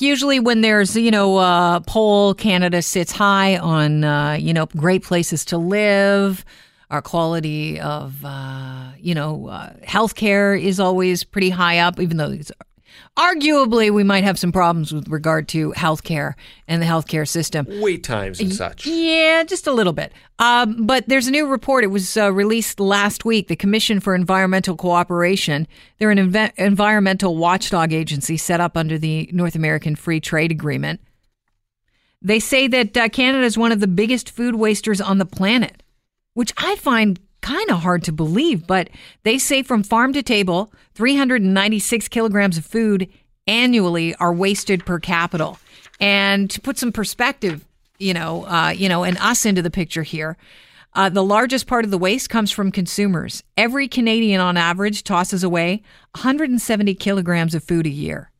Usually, when there's you know a poll, Canada sits high on uh, you know great places to live. Our quality of uh, you know uh, healthcare is always pretty high up, even though it's arguably we might have some problems with regard to healthcare and the healthcare system. Wait times and such. Yeah, just a little bit. Um, but there's a new report. It was uh, released last week. The Commission for Environmental Cooperation. They're an env- environmental watchdog agency set up under the North American Free Trade Agreement. They say that uh, Canada is one of the biggest food wasters on the planet, which I find kind of hard to believe, but they say from farm to table, 396 kilograms of food annually are wasted per capita. And to put some perspective, you know, uh, you know, and us into the picture here, uh, the largest part of the waste comes from consumers. Every Canadian, on average, tosses away 170 kilograms of food a year.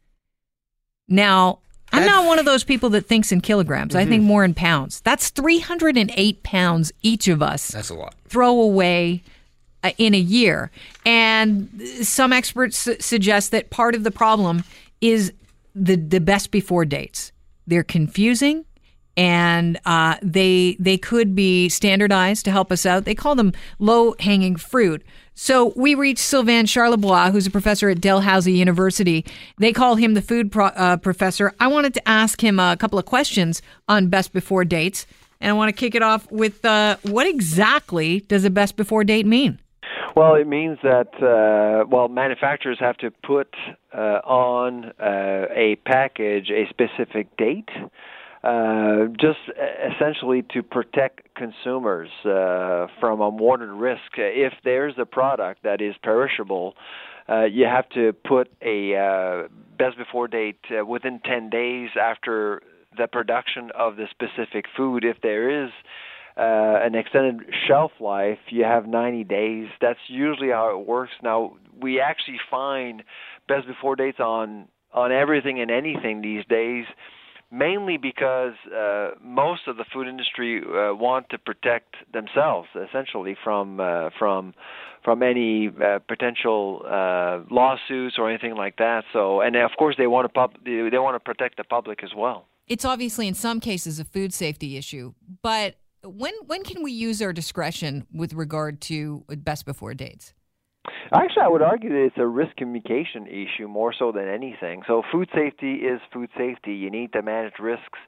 Now, I'm not one of those people that thinks in kilograms. I think more in pounds. That's 308 pounds each of us That's a lot. throw away uh, in a year. And some experts su- suggest that part of the problem is the the best before dates. They're confusing. And uh, they they could be standardized to help us out. They call them low hanging fruit. So we reached Sylvain Charlebois, who's a professor at Dalhousie University. They call him the food pro- uh, professor. I wanted to ask him a couple of questions on best before dates, and I want to kick it off with uh, what exactly does a best before date mean? Well, it means that uh, well, manufacturers have to put uh, on uh, a package a specific date, uh, just essentially to protect consumers uh, from unwanted risk. If there's a product that is perishable, uh, you have to put a uh, best before date uh, within 10 days after the production of the specific food. If there is an extended shelf life, you have 90 days. That's usually how it works. Now, we actually find best before dates on on everything and anything these days, mainly because uh, most of the food industry uh, want to protect themselves, essentially from uh, from from any uh, potential uh, lawsuits or anything like that. So, and of course, they want to pub- they, they want to protect the public as well. It's obviously in some cases a food safety issue, but when when can we use our discretion with regard to best before dates? Actually, I would argue that it's a risk communication issue more so than anything. So, food safety is food safety. You need to manage risks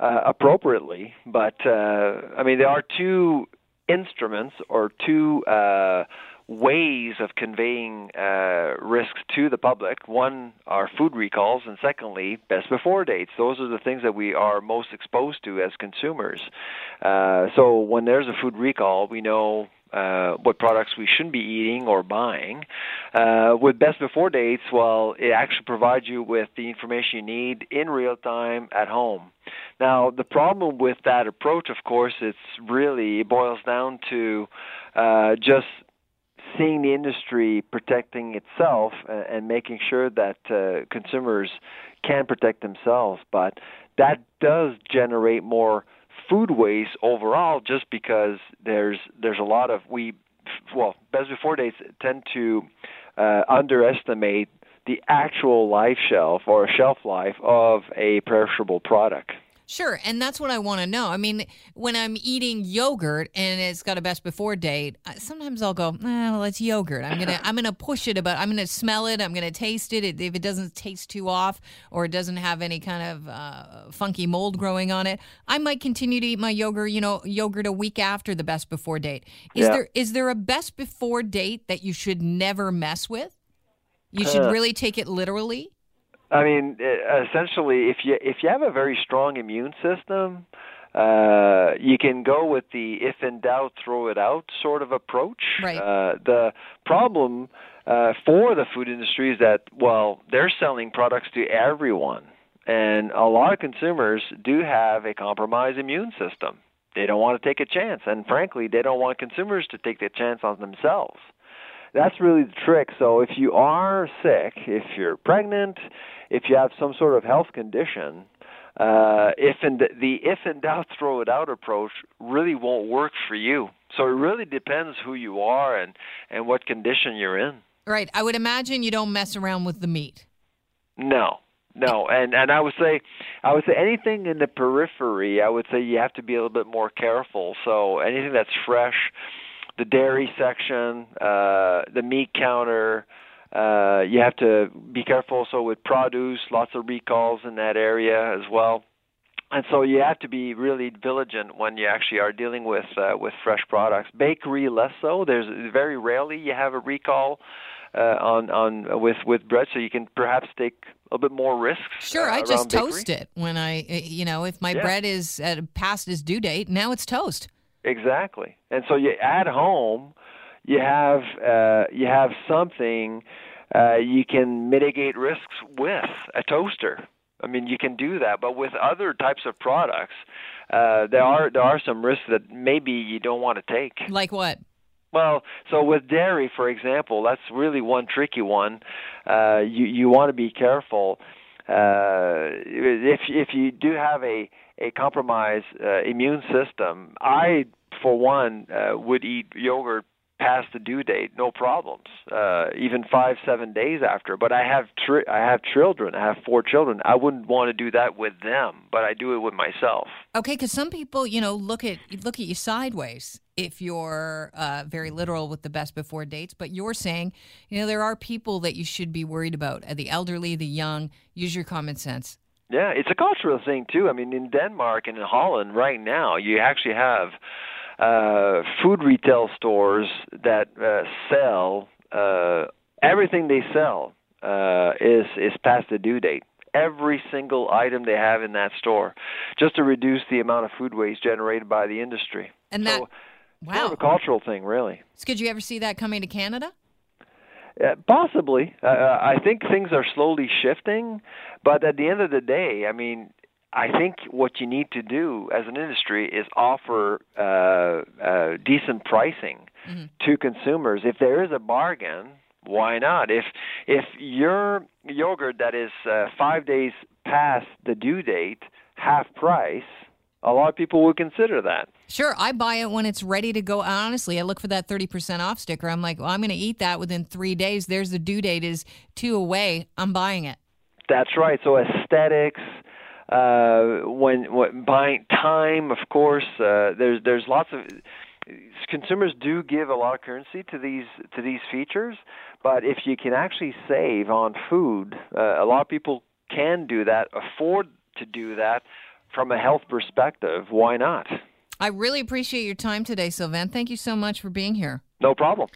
uh, appropriately. But, uh, I mean, there are two instruments or two uh, ways of conveying uh, risks to the public. One are food recalls, and secondly, best before dates. Those are the things that we are most exposed to as consumers. Uh, so, when there's a food recall, we know uh, what products we shouldn't be eating or buying. Uh, with best before dates, well, it actually provides you with the information you need in real time at home. Now, the problem with that approach, of course, it's really it boils down to uh, just seeing the industry protecting itself and, and making sure that uh, consumers can protect themselves. But that does generate more food waste overall just because there's there's a lot of we well best before dates tend to uh, underestimate the actual life shelf or shelf life of a perishable product. Sure, and that's what I want to know. I mean, when I'm eating yogurt and it's got a best before date, sometimes I'll go, eh, "Well, it's yogurt. I'm gonna, I'm gonna push it about. I'm gonna smell it. I'm gonna taste it. If it doesn't taste too off or it doesn't have any kind of uh, funky mold growing on it, I might continue to eat my yogurt. You know, yogurt a week after the best before date. Is Yeah. there, is there a best before date that you should never mess with? You should Uh, really take it literally. I mean, e- essentially, if you if you have a very strong immune system, uh, you can go with the if in doubt, throw it out sort of approach. Right. Uh, the problem uh, for the food industry is that well, they're selling products to everyone, and a lot of consumers do have a compromised immune system. They don't want to take a chance, and frankly, they don't want consumers to take the chance on themselves that's really the trick. So if you are sick, if you're pregnant, if you have some sort of health condition, uh, if in the, the if in doubt, throw it out approach really won't work for you. So it really depends who you are and and what condition you're in. Right. I would imagine you don't mess around with the meat. No, no, and and I would say, I would say anything in the periphery, I would say you have to be a little bit more careful. So anything that's fresh, the dairy section, uh, the meat counter, uh, you have to be careful. So with produce, lots of recalls in that area as well. And so you have to be really vigilant when you actually are dealing with uh, with fresh products. Bakery less so. There's very rarely you have a recall uh, on on with with bread, so you can perhaps take a bit more risks. Sure, uh, I just bakery. toast it when I, you know, if my Yeah. bread is at past its due date, now it's toast. Exactly. And so you at home, you have uh, you have something uh, you can mitigate risks with a toaster. I mean, you can do that, but with other types of products, uh, there are there are some risks that maybe you don't want to take. Like what? Well, so with dairy, for example, that's really one tricky one. Uh, you you want to be careful. Uh, if if you do have a a compromised uh, immune system, I for one uh, would eat yogurt past the due date, no problems, uh, even five seven days after. But I have tri- I have children. I have four children. I wouldn't want to do that with them, but I do it with myself. Okay, because some people, you know, look at look at you sideways if you're uh, very literal with the best before dates. But you're saying, you know, there are people that you should be worried about: uh, the elderly, the young. Use your common sense. Yeah, it's a cultural thing too. I mean, in Denmark and in Holland right now, you actually have uh, food retail stores that uh, sell uh, everything they sell uh, is is past the due date. Every single item they have in that store, just to reduce the amount of food waste generated by the industry. And so that, it's more of wow. a cultural thing, really. So could you ever see that coming to Canada? Uh, possibly. Uh, I think things are slowly shifting, but at the end of the day, I mean, I think what you need to do as an industry is offer uh, uh, decent pricing to consumers. If there is a bargain, why not? If if your yogurt that is uh, five days past the due date, half price, a lot of people would consider that. Sure, I buy it when it's ready to go. Honestly, I look for that 30% off sticker. I'm like, well, I'm going to eat that within three days. There's the due date is two away. I'm buying it. That's right. So aesthetics, uh, when, when buying time, of course, uh, there's there's lots of consumers do give a lot of currency to these to these features. But if you can actually save on food, uh, a lot of people can do that, afford to do that from a health perspective. Why not? I really appreciate your time today, Sylvain. Thank you so much for being here. No problem.